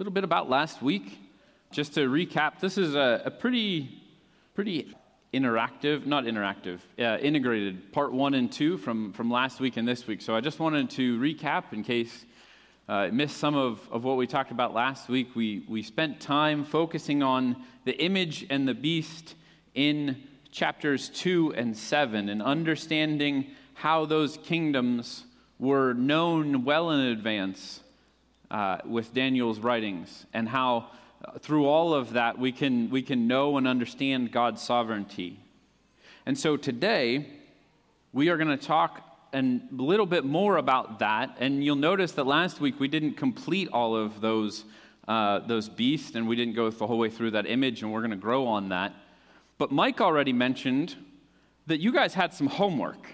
little bit about last week. Just to recap, this is a, a pretty, pretty interactive, not interactive, uh, integrated part one and two from, from last week and this week. So I just wanted to recap in case uh, missed some of, of what we talked about last week. We, we spent time focusing on the image and the beast in chapters 2 and 7 and understanding how those kingdoms were known well in advance uh, with Daniel's writings and how uh, through all of that we can, we can know and understand God's sovereignty. And so today we are going to talk a little bit more about that. And you'll notice that last week we didn't complete all of those, uh, those beasts, and we didn't go the whole way through that image, and we're going to grow on that. But Mike already mentioned that you guys had some homework.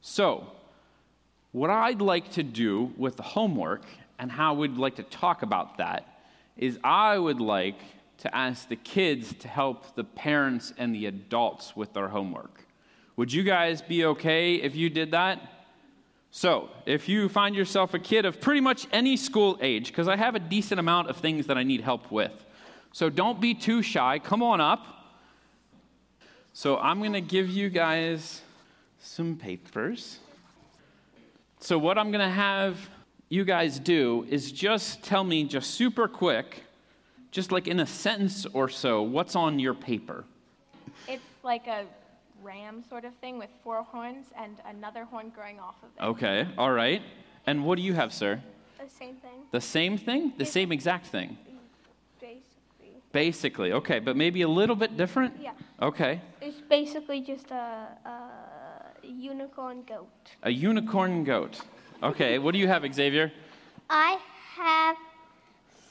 So, what I'd like to do with the homework and how we'd like to talk about that is I would like to ask the kids to help the parents and the adults with their homework. Would you guys be okay if you did that? So, if you find yourself a kid of pretty much any school age, because I have a decent amount of things that I need help with. So, don't be too shy. Come on up. So, I'm going to give you guys some papers. So, what I'm going to have you guys do is just tell me, just super quick, just like in a sentence or so, what's on your paper. It's like a ram sort of thing with four horns and another horn growing off of it. Okay, all right. And what do you have, sir? The same thing, The same thing? The same exact thing? basically. Basically, okay, but maybe a little bit different? Yeah. Okay. It's basically just a, a unicorn goat. A unicorn goat. Okay, what do you have, Xavier? I have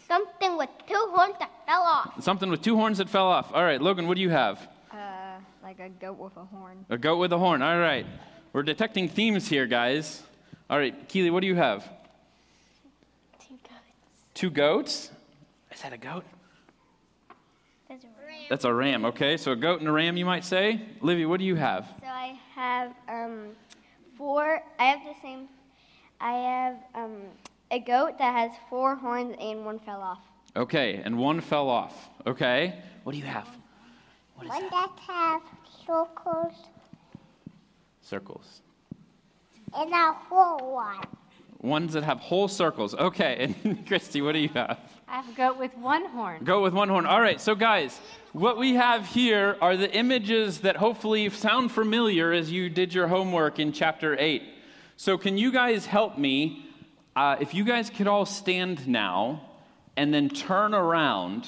something with two horns that fell off. Something with two horns that fell off. All right, Logan, what do you have? Uh, like a goat with a horn. A goat with a horn. All right. We're detecting themes here, guys. All right, Keely, what do you have? Two goats. Two goats? Is that a goat? There's a ram. That's a ram, okay? So a goat and a ram, you might say. Livy, what do you have? So I have um, four. I have the same. I have um, a goat that has four horns and one fell off. Okay, and one fell off. Okay. What do you have? What is One that? that have circles Circles. and a whole one. Ones that have whole circles. Okay, and Christy, what do you have? I have a goat with one horn. Goat with one horn. All right, so guys, what we have here are the images that hopefully sound familiar as you did your homework in chapter 8. So, can you guys help me? Uh, if you guys could all stand now and then turn around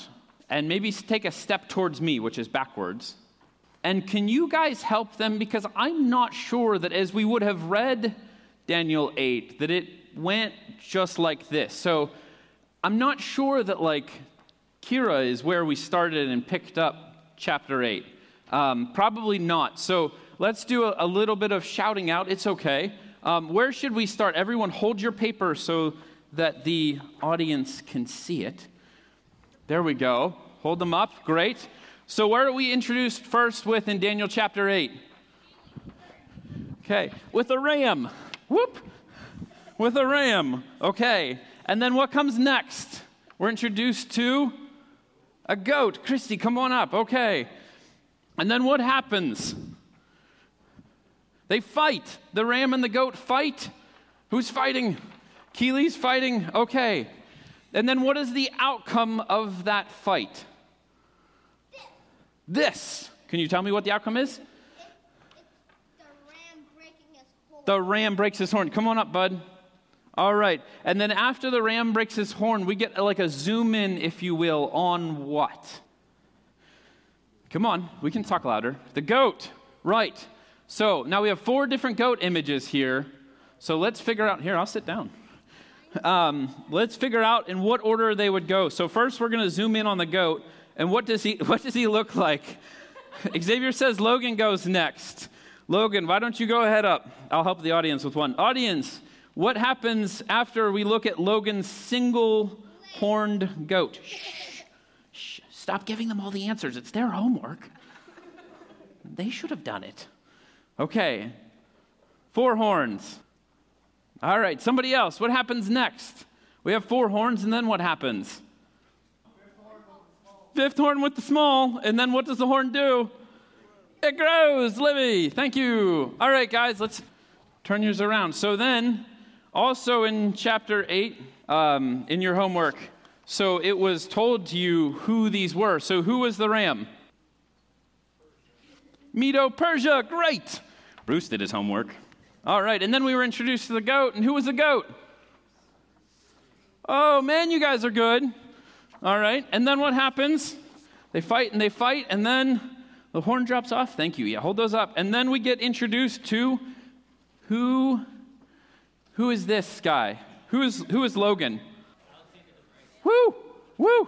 and maybe take a step towards me, which is backwards. And can you guys help them? Because I'm not sure that as we would have read Daniel 8, that it went just like this. So I'm not sure that, like, Kira is where we started and picked up chapter 8. Um, probably not. So let's do a, a little bit of shouting out. It's okay. Um, where should we start? Everyone, hold your paper so that the audience can see it. There we go. Hold them up. Great. So, where are we introduced first with in Daniel chapter 8? Okay, with a ram. Whoop. With a ram. Okay. And then what comes next? We're introduced to a goat. Christy, come on up. Okay. And then what happens? They fight. The ram and the goat fight. Who's fighting? Keely's fighting. Okay. And then what is the outcome of that fight? This. Can you tell me what the outcome is? The ram breaks his horn. Come on up, bud. All right. And then after the ram breaks his horn, we get like a zoom in, if you will, on what? Come on, we can talk louder. The goat. Right. So now we have four different goat images here. So let's figure out. Here, I'll sit down. Um, let's figure out in what order they would go. So first, we're going to zoom in on the goat. And what does he? What does he look like? Xavier says Logan goes next. Logan, why don't you go ahead up? I'll help the audience with one. Audience, what happens after we look at Logan's single horned goat? Shh, shh, stop giving them all the answers. It's their homework. They should have done it. Okay, four horns. All right, somebody else. What happens next? We have four horns, and then what happens? Fifth horn with the small. And then what does the horn do? It grows, Libby. Thank you. All right, guys, let's turn yours around. So then, also in chapter 8, um, in your homework, so it was told to you who these were. So who was the ram? Medo Persia. Great. Bruce did his homework. All right, and then we were introduced to the goat. And who was the goat? Oh, man, you guys are good. All right, and then what happens? They fight and they fight, and then the horn drops off. Thank you. Yeah, hold those up. And then we get introduced to who who is this guy? Who is who is Logan? Woo! Woo!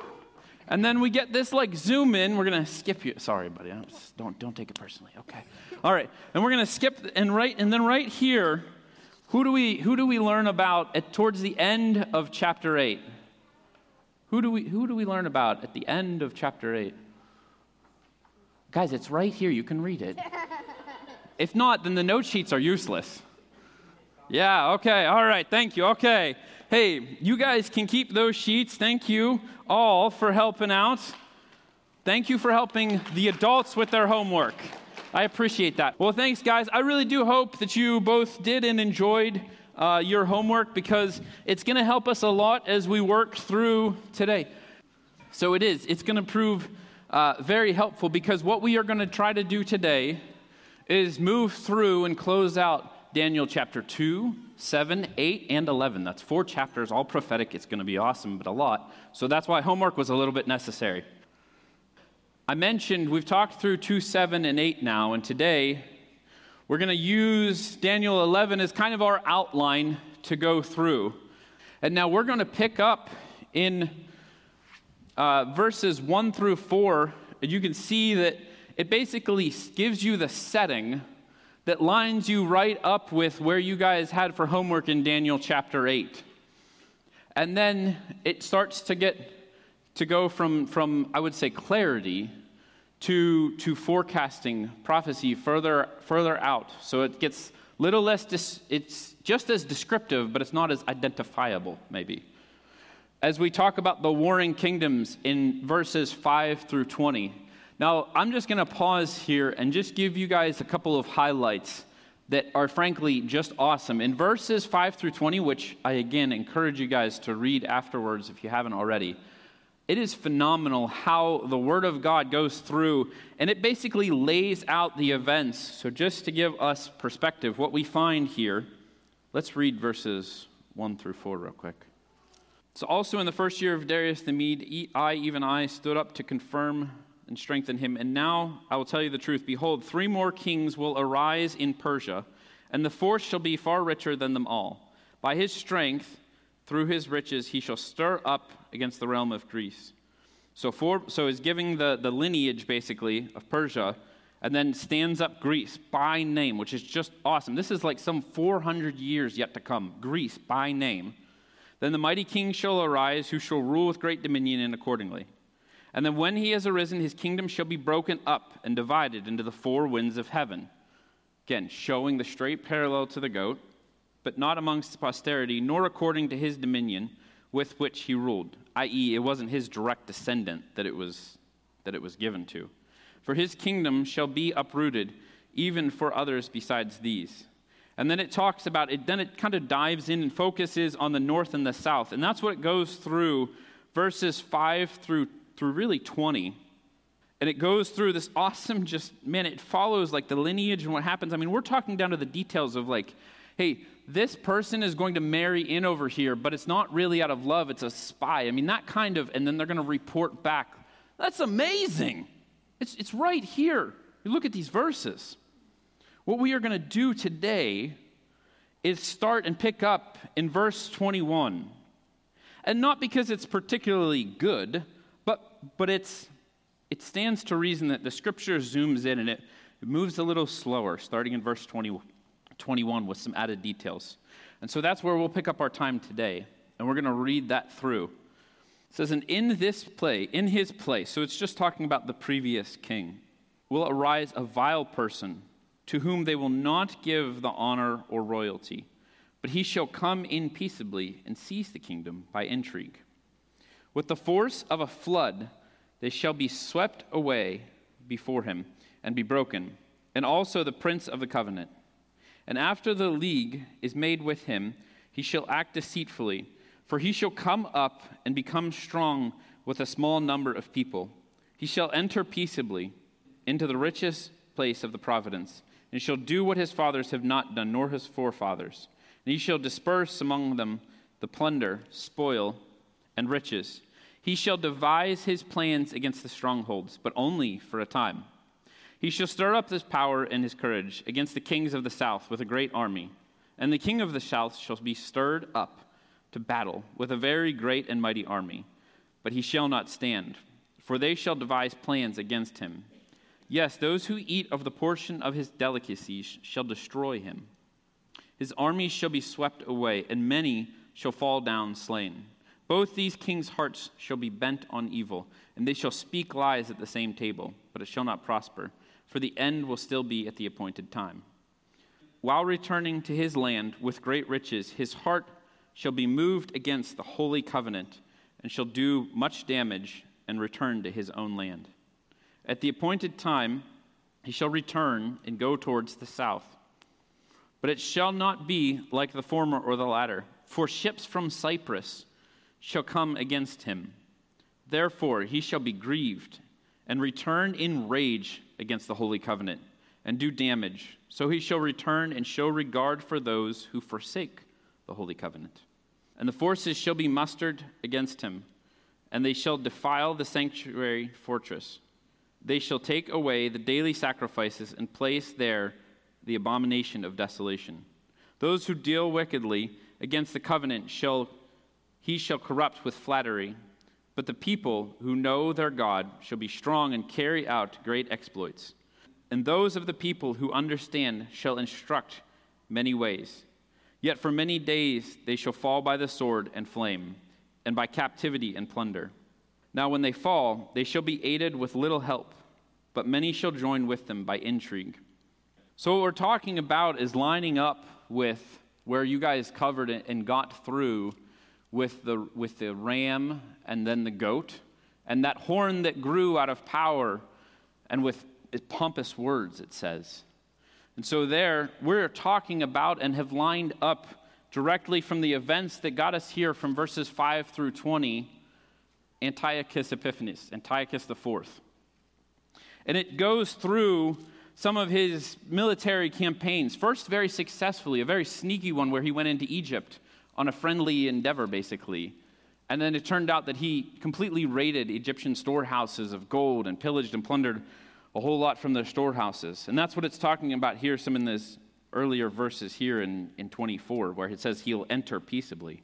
And then we get this like zoom in. We're gonna skip you. Sorry, buddy. Don't don't take it personally. Okay. All right. And we're gonna skip and right and then right here, who do we who do we learn about at towards the end of chapter eight? Who do we who do we learn about at the end of chapter eight? Guys, it's right here. You can read it. If not, then the note sheets are useless. Yeah, okay, all right, thank you. Okay. Hey, you guys can keep those sheets. Thank you all for helping out. Thank you for helping the adults with their homework. I appreciate that. Well, thanks, guys. I really do hope that you both did and enjoyed uh, your homework because it's going to help us a lot as we work through today. So it is. It's going to prove uh, very helpful because what we are going to try to do today is move through and close out Daniel chapter 2, 7, 8, and 11. That's four chapters, all prophetic. It's going to be awesome, but a lot. So that's why homework was a little bit necessary. I mentioned we've talked through 2, 7, and 8 now, and today we're going to use Daniel 11 as kind of our outline to go through. And now we're going to pick up in uh, verses 1 through 4. And you can see that it basically gives you the setting that lines you right up with where you guys had for homework in Daniel chapter 8. And then it starts to get to go from, from I would say, clarity to, to forecasting prophecy further, further out. So it gets little less, dis, it's just as descriptive, but it's not as identifiable, maybe. As we talk about the warring kingdoms in verses 5 through 20, now, I'm just going to pause here and just give you guys a couple of highlights that are frankly just awesome. In verses 5 through 20, which I again encourage you guys to read afterwards if you haven't already, it is phenomenal how the Word of God goes through and it basically lays out the events. So, just to give us perspective, what we find here, let's read verses 1 through 4 real quick. So, also in the first year of Darius the Mede, I, even I, stood up to confirm and strengthen him. And now I will tell you the truth. Behold, three more kings will arise in Persia, and the fourth shall be far richer than them all. By his strength, through his riches, he shall stir up against the realm of Greece. So, for, so he's giving the, the lineage, basically, of Persia, and then stands up Greece by name, which is just awesome. This is like some 400 years yet to come. Greece by name. Then the mighty king shall arise, who shall rule with great dominion and accordingly. And then when he has arisen, his kingdom shall be broken up and divided into the four winds of heaven. Again, showing the straight parallel to the goat, but not amongst posterity, nor according to his dominion with which he ruled, i.e., it wasn't his direct descendant that it was, that it was given to. For his kingdom shall be uprooted, even for others besides these. And then it talks about it, then it kind of dives in and focuses on the north and the south. And that's what it goes through verses 5 through through really 20. And it goes through this awesome, just, man, it follows like the lineage and what happens. I mean, we're talking down to the details of like, hey, this person is going to marry in over here, but it's not really out of love, it's a spy. I mean, that kind of, and then they're going to report back. That's amazing. It's, it's right here. You look at these verses. What we are going to do today is start and pick up in verse 21. And not because it's particularly good, but but it's, it stands to reason that the scripture zooms in and it, it moves a little slower, starting in verse 20, 21 with some added details. And so that's where we'll pick up our time today. And we're going to read that through. It says, And in this play, in his place, so it's just talking about the previous king, will arise a vile person to whom they will not give the honor or royalty, but he shall come in peaceably and seize the kingdom by intrigue. With the force of a flood, they shall be swept away before him and be broken, and also the prince of the covenant. And after the league is made with him, he shall act deceitfully, for he shall come up and become strong with a small number of people. He shall enter peaceably into the richest place of the providence, and shall do what his fathers have not done, nor his forefathers. And he shall disperse among them the plunder, spoil, and riches. He shall devise his plans against the strongholds, but only for a time. He shall stir up his power and his courage against the kings of the south with a great army. And the king of the south shall be stirred up to battle with a very great and mighty army. But he shall not stand, for they shall devise plans against him. Yes, those who eat of the portion of his delicacies shall destroy him. His armies shall be swept away, and many shall fall down slain. Both these kings' hearts shall be bent on evil, and they shall speak lies at the same table, but it shall not prosper, for the end will still be at the appointed time. While returning to his land with great riches, his heart shall be moved against the holy covenant, and shall do much damage and return to his own land. At the appointed time, he shall return and go towards the south. But it shall not be like the former or the latter, for ships from Cyprus shall come against him. Therefore, he shall be grieved and return in rage against the holy covenant and do damage. So he shall return and show regard for those who forsake the holy covenant. And the forces shall be mustered against him, and they shall defile the sanctuary fortress they shall take away the daily sacrifices and place there the abomination of desolation. Those who deal wickedly against the covenant shall he shall corrupt with flattery, but the people who know their God shall be strong and carry out great exploits. And those of the people who understand shall instruct many ways. Yet for many days they shall fall by the sword and flame, and by captivity and plunder. Now, when they fall, they shall be aided with little help, but many shall join with them by intrigue. So, what we're talking about is lining up with where you guys covered and got through with the, with the ram and then the goat, and that horn that grew out of power and with pompous words, it says. And so, there, we're talking about and have lined up directly from the events that got us here from verses 5 through 20 Antiochus Epiphanes, Antiochus IV. And it goes through some of his military campaigns. First, very successfully, a very sneaky one where he went into Egypt on a friendly endeavor, basically. And then it turned out that he completely raided Egyptian storehouses of gold and pillaged and plundered a whole lot from their storehouses. And that's what it's talking about here, some in these earlier verses here in, in 24, where it says he'll enter peaceably.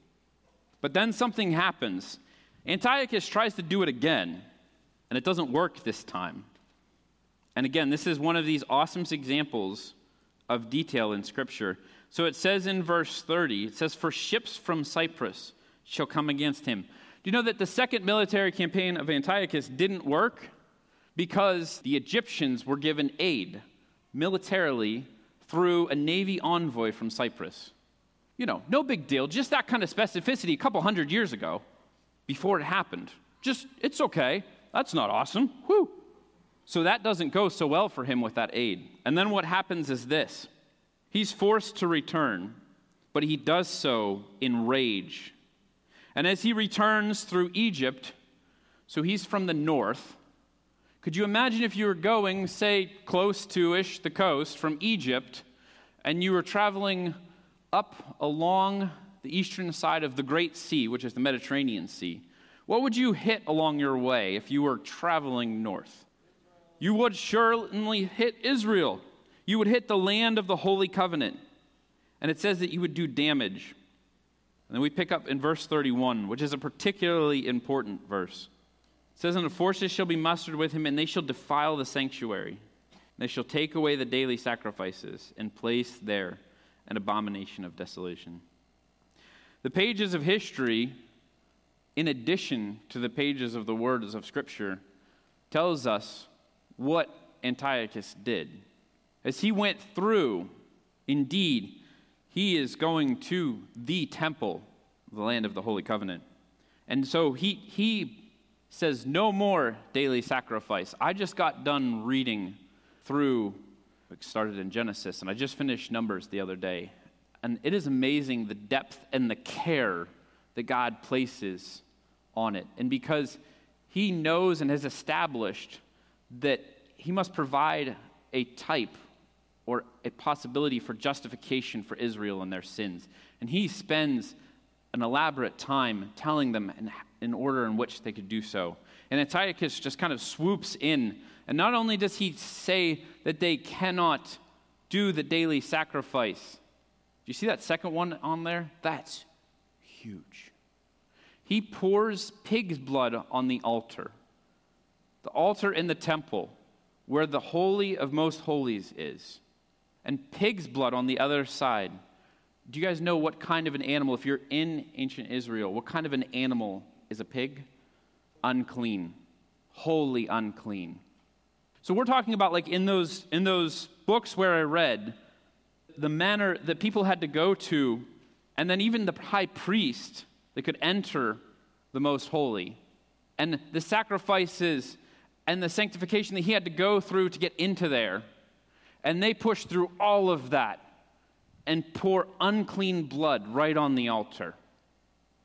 But then something happens. Antiochus tries to do it again, and it doesn't work this time. And again, this is one of these awesome examples of detail in Scripture. So it says in verse 30, it says, For ships from Cyprus shall come against him. Do you know that the second military campaign of Antiochus didn't work? Because the Egyptians were given aid militarily through a navy envoy from Cyprus. You know, no big deal, just that kind of specificity a couple hundred years ago before it happened. Just, it's okay. That's not awesome. Whew. So that doesn't go so well for him with that aid. And then what happens is this he's forced to return, but he does so in rage. And as he returns through Egypt, so he's from the north. Could you imagine if you were going, say, close to ish the coast from Egypt, and you were traveling up along the eastern side of the Great Sea, which is the Mediterranean Sea? What would you hit along your way if you were traveling north? you would surely hit Israel. You would hit the land of the Holy Covenant. And it says that you would do damage. And then we pick up in verse 31, which is a particularly important verse. It says, And the forces shall be mustered with him, and they shall defile the sanctuary. And They shall take away the daily sacrifices and place there an abomination of desolation. The pages of history, in addition to the pages of the words of Scripture, tells us what Antiochus did. As he went through, indeed, he is going to the temple, the land of the Holy Covenant. And so he, he says, No more daily sacrifice. I just got done reading through, it started in Genesis, and I just finished Numbers the other day. And it is amazing the depth and the care that God places on it. And because He knows and has established that He must provide a type or a possibility for justification for Israel and their sins. And He spends an elaborate time telling them in, in order in which they could do so. And Antiochus just kind of swoops in. And not only does he say that they cannot do the daily sacrifice, do you see that second one on there? That's huge. He pours pig's blood on the altar, the altar in the temple where the Holy of Most Holies is, and pig's blood on the other side. Do you guys know what kind of an animal, if you're in ancient Israel, what kind of an animal is a pig? Unclean, wholly unclean. So we're talking about like in those in those books where I read the manner that people had to go to, and then even the high priest that could enter the most holy, and the sacrifices and the sanctification that he had to go through to get into there. And they push through all of that and pour unclean blood right on the altar.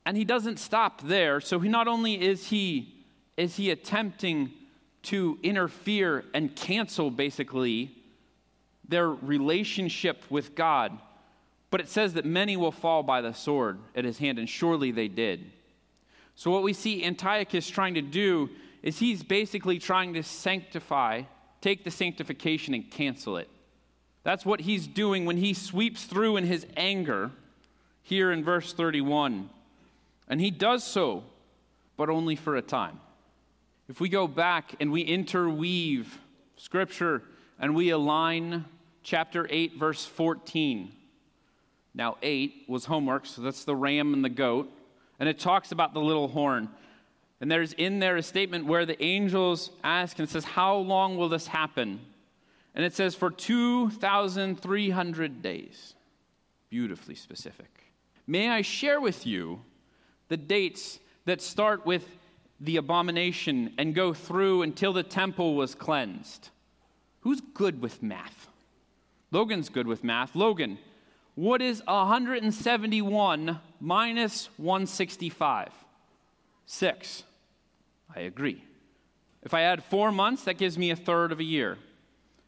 And he doesn't stop there. So he not only is he is he attempting to interfere and cancel basically their relationship with God, but it says that many will fall by the sword at his hand, and surely they did. So, what we see Antiochus trying to do is he's basically trying to sanctify, take the sanctification and cancel it. That's what he's doing when he sweeps through in his anger here in verse 31. And he does so, but only for a time. If we go back and we interweave scripture and we align chapter 8, verse 14. Now, 8 was homework, so that's the ram and the goat. And it talks about the little horn. And there's in there a statement where the angels ask and it says, How long will this happen? And it says, For 2,300 days. Beautifully specific. May I share with you the dates that start with the abomination and go through until the temple was cleansed? Who's good with math? Logan's good with math. Logan, what is 171 minus 165? Six. I agree. If I add four months, that gives me a third of a year.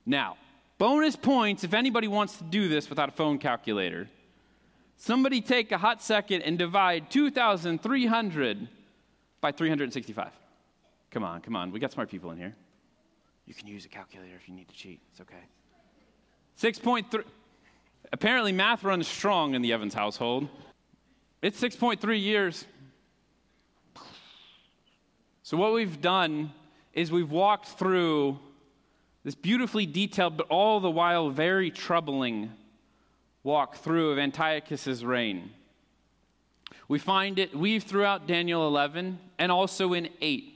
Now, bonus points if anybody wants to do this without a phone calculator. Somebody take a hot second and divide 2,300 by 365. Come on, come on. We got smart people in here. You can use a calculator if you need to cheat. It's okay. 6.3. Apparently, math runs strong in the Evans household. It's 6.3 years. So, what we've done is we've walked through this beautifully detailed, but all the while very troubling walk through of Antiochus's reign. We find it weaved throughout Daniel 11 and also in 8.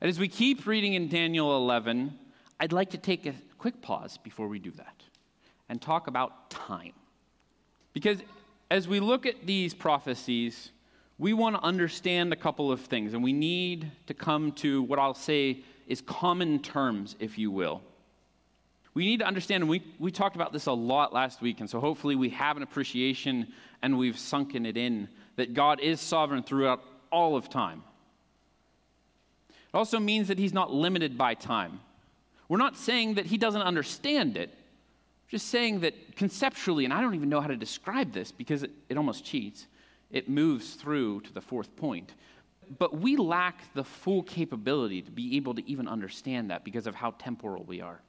And as we keep reading in Daniel 11, I'd like to take a quick pause before we do that and talk about time. Because as we look at these prophecies, we want to understand a couple of things, and we need to come to what I'll say is common terms, if you will. We need to understand, and we, we talked about this a lot last week, and so hopefully we have an appreciation and we've sunken it in that God is sovereign throughout all of time. It also means that He's not limited by time. We're not saying that He doesn't understand it, just saying that conceptually, and I don't even know how to describe this because it, it almost cheats, it moves through to the fourth point but we lack the full capability to be able to even understand that because of how temporal we are.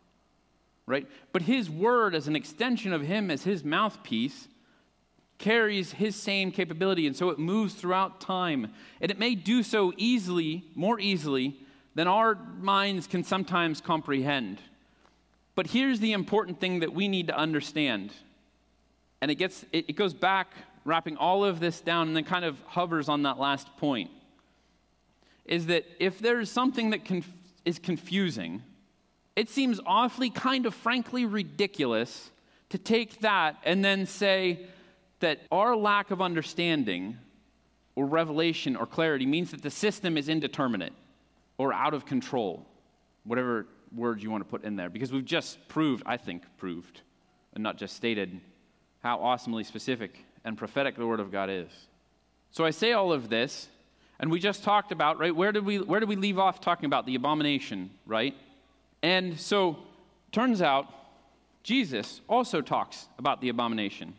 Right? But his word, as an extension of him as his mouthpiece, carries his same capability, and so it moves throughout time. And it may do so easily, more easily, than our minds can sometimes comprehend. But here's the important thing that we need to understand. And it, gets, it, it goes back, wrapping all of this down, and then kind of hovers on that last point is that if there's something that conf- is confusing, it seems awfully, kind of frankly ridiculous to take that and then say that our lack of understanding or revelation or clarity means that the system is indeterminate. or out of control, whatever word you want to put in there, because we've just proved, I think, proved, and not just stated, how awesomely specific and prophetic the Word of God is. So I say all of this, and we just talked about, right, where did we, where did we leave off talking about the abomination, right? And so, turns out, Jesus also talks about the abomination,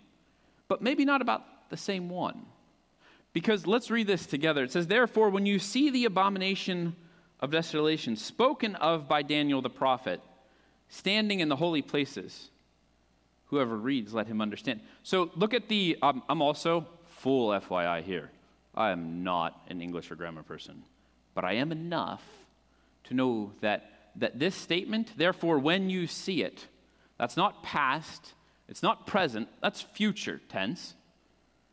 but maybe not about the same one. Because let's read this together. It says, Therefore, when you see the abomination of desolation spoken of by Daniel the prophet, standing in the holy places, whoever reads, let him understand. So look at the, um, I'm also full FYI here. I am not an English or grammar person, but I am enough to know that, that this statement, therefore, when you see it, that's not past, it's not present, that's future tense.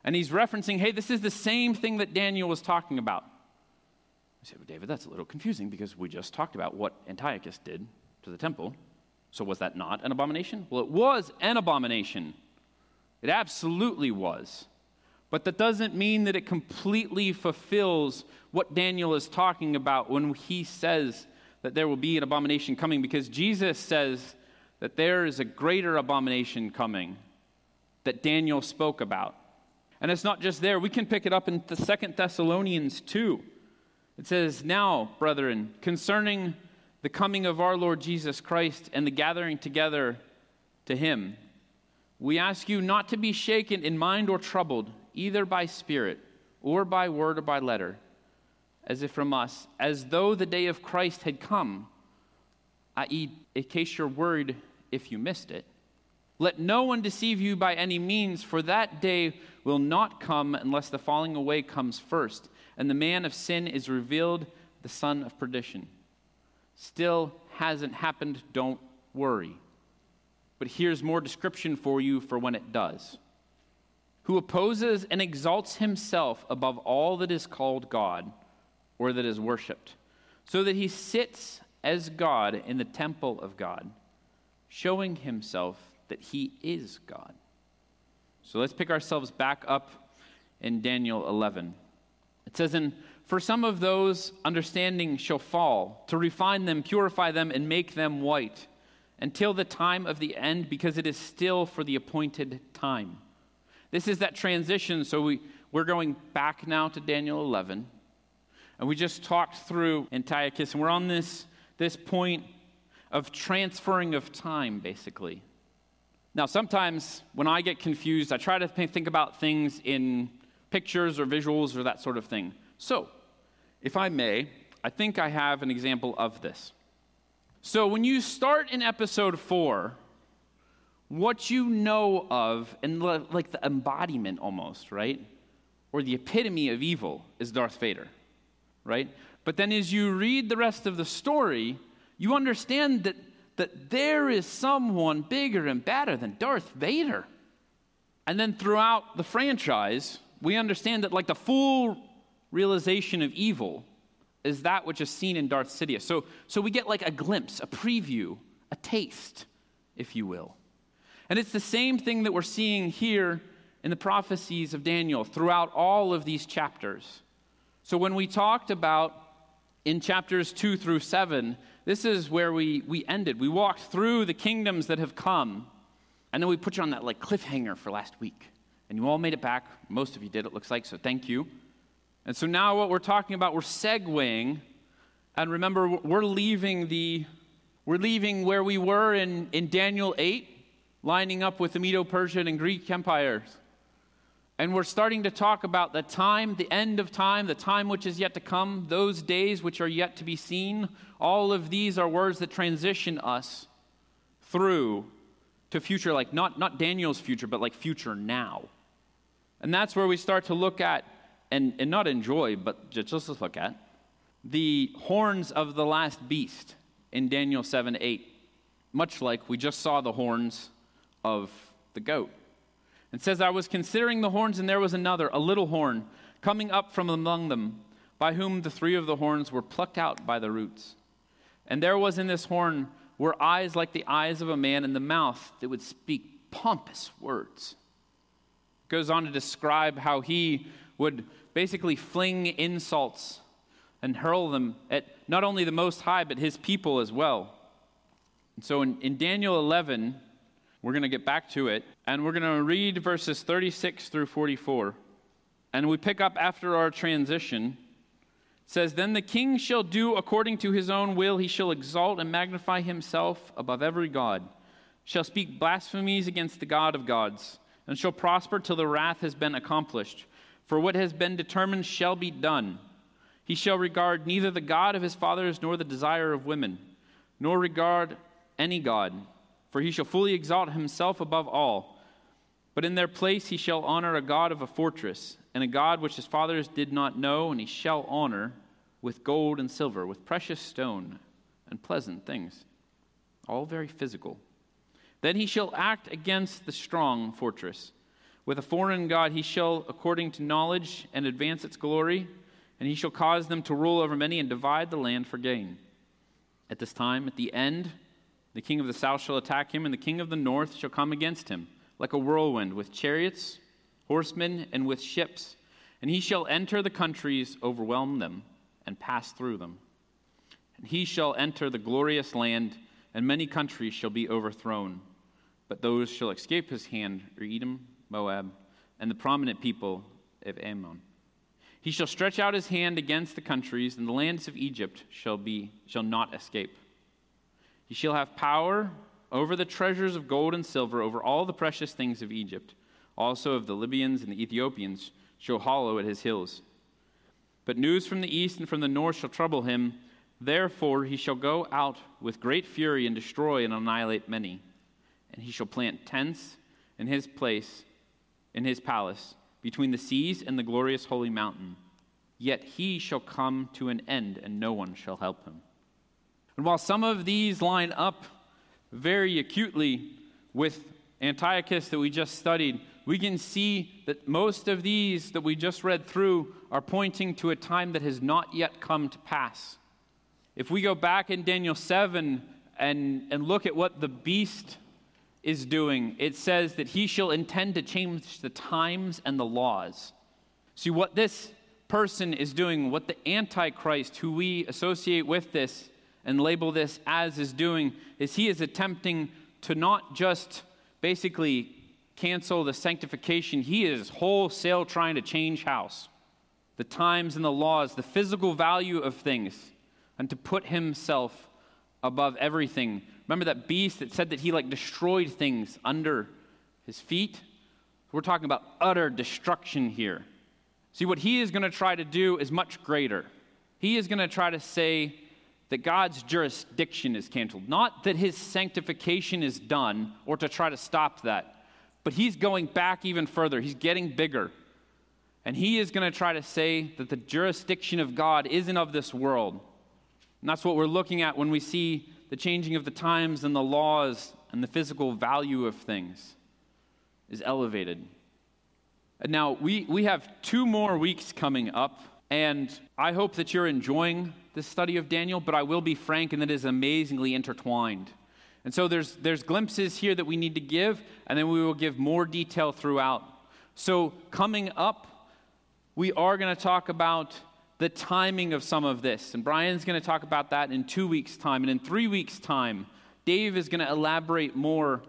And he's referencing, hey, this is the same thing that Daniel was talking about. I say, well, David, that's a little confusing because we just talked about what Antiochus did to the temple. So was that not an abomination? Well, it was an abomination. It absolutely was. But that doesn't mean that it completely fulfills what Daniel is talking about when he says that there will be an abomination coming, because Jesus says that there is a greater abomination coming that Daniel spoke about. And it's not just there. We can pick it up in the Second Thessalonians 2. It says, Now, brethren, concerning the coming of our Lord Jesus Christ and the gathering together to him, we ask you not to be shaken in mind or troubled, either by spirit or by word or by letter, as if from us, as though the day of Christ had come, i.e., in case you're worried if you missed it. Let no one deceive you by any means, for that day will not come unless the falling away comes first, and the man of sin is revealed, the son of perdition. Still hasn't happened, don't worry. But here's more description for you for when it does. Who opposes and exalts himself above all that is called God or that is worshiped, so that he sits as God in the temple of God, showing himself that he is God. So let's pick ourselves back up in Daniel 11. It says, And for some of those, understanding shall fall, to refine them, purify them, and make them white, until the time of the end, because it is still for the appointed time. This is that transition. So we, we're going back now to Daniel 11. And we just talked through Antiochus, and we're on this, this point of transferring of time, basically. Now, sometimes when I get confused, I try to think about things in pictures or visuals or that sort of thing. So, if I may, I think I have an example of this. So, when you start in episode four, what you know of, and like the embodiment almost, right? Or the epitome of evil is Darth Vader, right? But then as you read the rest of the story, you understand that that there is someone bigger and badder than Darth Vader. And then throughout the franchise, we understand that like the full realization of evil is that which is seen in Darth Sidious. So, so we get like a glimpse, a preview, a taste, if you will. And it's the same thing that we're seeing here in the prophecies of Daniel throughout all of these chapters. So when we talked about in chapters 2 through 7 this is where we, we ended. We walked through the kingdoms that have come, and then we put you on that like cliffhanger for last week. And you all made it back. Most of you did, it looks like, so thank you. And so now what we're talking about, we're segueing. And remember, we're leaving the we're leaving where we were in, in Daniel 8, lining up with the Medo Persian and Greek empires. And we're starting to talk about the time, the end of time, the time which is yet to come, those days which are yet to be seen. All of these are words that transition us through to future, like not, not Daniel's future, but like future now. And that's where we start to look at, and, and not enjoy, but just, look at, the horns of the last beast in Daniel 7 8. Much like we just saw the horns of the goat. It says, I was considering the horns, and there was another, a little horn, coming up from among them, by whom the three of the horns were plucked out by the roots. And there was in this horn were eyes like the eyes of a man, and the mouth that would speak pompous words. It goes on to describe how he would basically fling insults and hurl them at not only the Most High, but his people as well. And so in, in Daniel 11, we're going to get back to it, and we're going to read verses 36 through 44. And we pick up after our transition. It says, Then the king shall do according to his own will, he shall exalt and magnify himself above every God, shall speak blasphemies against the God of gods, and shall prosper till the wrath has been accomplished. For what has been determined shall be done. He shall regard neither the God of his fathers nor the desire of women, nor regard any God, for he shall fully exalt himself above all. But in their place he shall honor a God of a fortress, and a God which his fathers did not know, and he shall honor with gold and silver, with precious stone and pleasant things, all very physical. Then he shall act against the strong fortress. With a foreign God he shall, according to knowledge, and advance its glory, and he shall cause them to rule over many and divide the land for gain. At this time, at the end, the king of the south shall attack him, and the king of the north shall come against him, like a whirlwind, with chariots, horsemen, and with ships. And he shall enter the countries, overwhelm them, and pass through them. And he shall enter the glorious land, and many countries shall be overthrown. But those shall escape his hand are Edom, Moab, and the prominent people of Ammon. He shall stretch out his hand against the countries, and the lands of Egypt shall, be, shall not escape. He shall have power over the treasures of gold and silver, over all the precious things of Egypt. Also of the Libyans and the Ethiopians shall hollow at his hills. But news from the east and from the north shall trouble him. Therefore he shall go out with great fury and destroy and annihilate many. And he shall plant tents in his place, in his palace between the seas and the glorious holy mountain. Yet he shall come to an end, and no one shall help him. And while some of these line up very acutely with Antiochus that we just studied, we can see that most of these that we just read through are pointing to a time that has not yet come to pass. If we go back in Daniel 7 and, and look at what the beast is doing, it says that he shall intend to change the times and the laws. See, what this person is doing, what the Antichrist, who we associate with this and label this as, is doing, is he is attempting to not just basically cancel the sanctification, he is wholesale trying to change house, the times and the laws, the physical value of things, and to put himself above everything Remember that beast that said that he like destroyed things under his feet? We're talking about utter destruction here. See, what he is going to try to do is much greater. He is going to try to say that God's jurisdiction is canceled, not that his sanctification is done or to try to stop that, but he's going back even further. He's getting bigger. And he is going to try to say that the jurisdiction of God isn't of this world. And that's what we're looking at when we see the changing of the times and the laws and the physical value of things is elevated. And now we, we have two more weeks coming up, and I hope that you're enjoying this study of Daniel, but I will be frank and that is amazingly intertwined. And so there's, there's glimpses here that we need to give, and then we will give more detail throughout. So, coming up, we are going to talk about the timing of some of this. And Brian's going to talk about that in two weeks' time. And in three weeks' time, Dave is going to elaborate more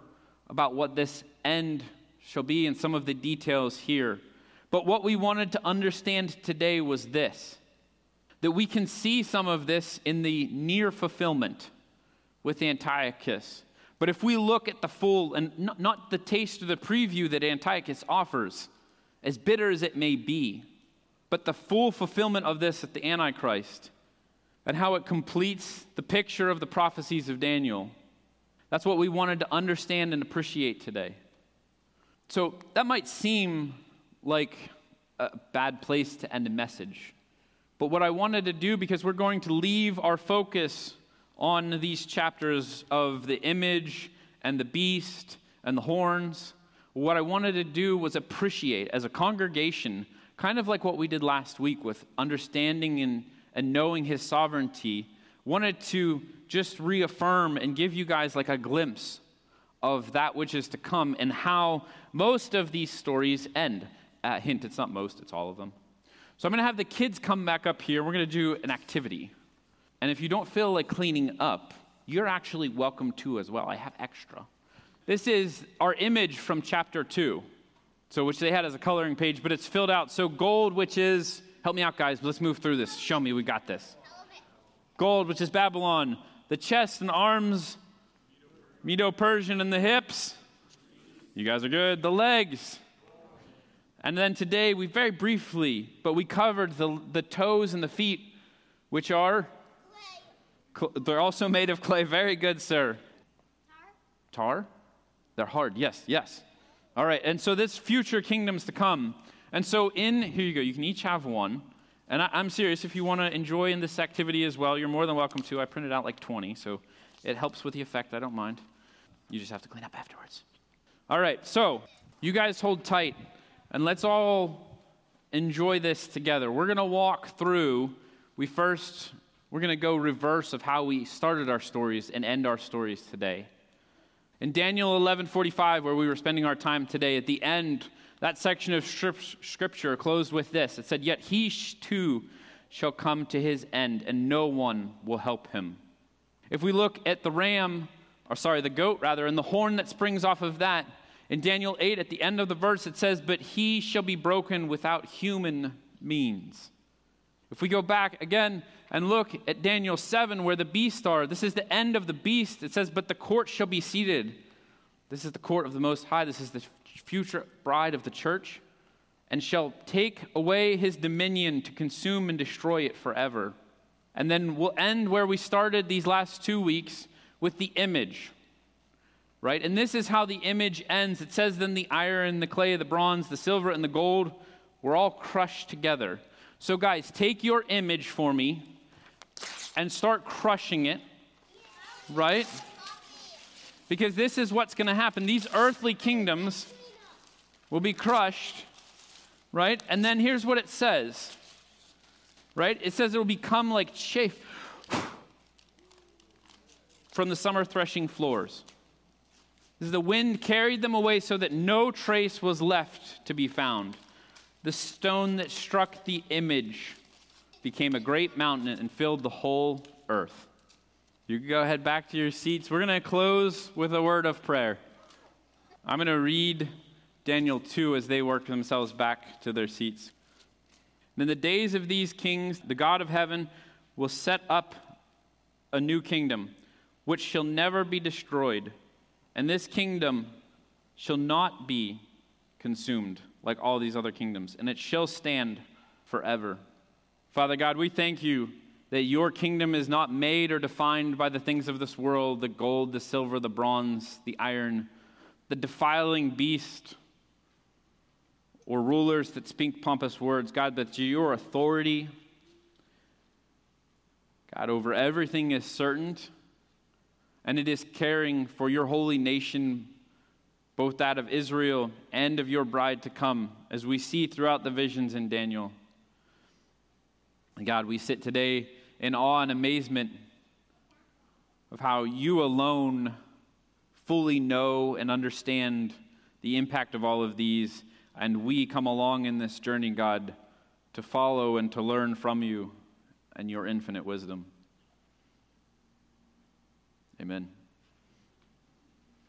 about what this end shall be and some of the details here. But what we wanted to understand today was this that we can see some of this in the near fulfillment with Antiochus. But if we look at the full, and not the taste or the preview that Antiochus offers, as bitter as it may be, but the full fulfillment of this at the Antichrist and how it completes the picture of the prophecies of Daniel. That's what we wanted to understand and appreciate today. So that might seem like a bad place to end a message. But what I wanted to do, because we're going to leave our focus on these chapters of the image and the beast and the horns, what I wanted to do was appreciate as a congregation kind of like what we did last week with understanding and, and knowing his sovereignty, wanted to just reaffirm and give you guys like a glimpse of that which is to come and how most of these stories end. Uh, hint, it's not most, it's all of them. So I'm going to have the kids come back up here. We're going to do an activity. And if you don't feel like cleaning up, you're actually welcome to as well. I have extra. This is our image from chapter 2, so which they had as a coloring page, but it's filled out. So gold, which is, help me out, guys, let's move through this. Show me, we got this. Gold, which is Babylon. The chest and arms, Medo Persian, and the hips. You guys are good. The legs. And then today, we very briefly, but we covered the, the toes and the feet, which are they're also made of clay. Very good, sir. Tar? Tar? They're hard. Yes, yes. All right. And so this future kingdoms to come. And so in here you go. You can each have one. And I, am serious. If you want to enjoy in this activity as well, you're more than welcome to. I printed out like 20, so it helps with the effect. I don't mind. You just have to clean up afterwards. All right. So you guys hold tight, and let's all enjoy this together. We're going to walk through. We first we're going to go reverse of how we started our stories and end our stories today. In Daniel 11:45 where we were spending our time today at the end that section of scripture closed with this. It said, "Yet he too shall come to his end and no one will help him." If we look at the ram, or sorry, the goat rather, and the horn that springs off of that, in Daniel 8 at the end of the verse it says, "But he shall be broken without human means." If we go back again and look at Daniel 7, where the beasts are, this is the end of the beast. It says, But the court shall be seated. This is the court of the Most High. This is the future bride of the church, and shall take away his dominion to consume and destroy it forever. And then we'll end where we started these last two weeks with the image. Right? And this is how the image ends. It says, Then the iron, the clay, the bronze, the silver, and the gold were all crushed together so, guys, take your image for me and start crushing it, right? Because this is what's going to happen. These earthly kingdoms will be crushed, right? And then here's what it says, right? It says it will become like chaff from the summer threshing floors. The wind carried them away so that no trace was left to be found. The stone that struck the image became a great mountain and filled the whole earth. You can go ahead back to your seats. We're going to close with a word of prayer. I'm going to read Daniel 2 as they work themselves back to their seats. in the days of these kings, the God of heaven will set up a new kingdom, which shall never be destroyed, and this kingdom shall not be consumed like all these other kingdoms, and it shall stand forever. Father God, we thank you that your kingdom is not made or defined by the things of this world the gold, the silver, the bronze, the iron, the defiling beast, or rulers that speak pompous words. God, that your authority, God, over everything is certain, and it is caring for your holy nation both that of Israel and of your bride to come, as we see throughout the visions in Daniel. God, we sit today in awe and amazement of how you alone fully know and understand the impact of all of these, and we come along in this journey, God, to follow and to learn from you and your infinite wisdom. Amen.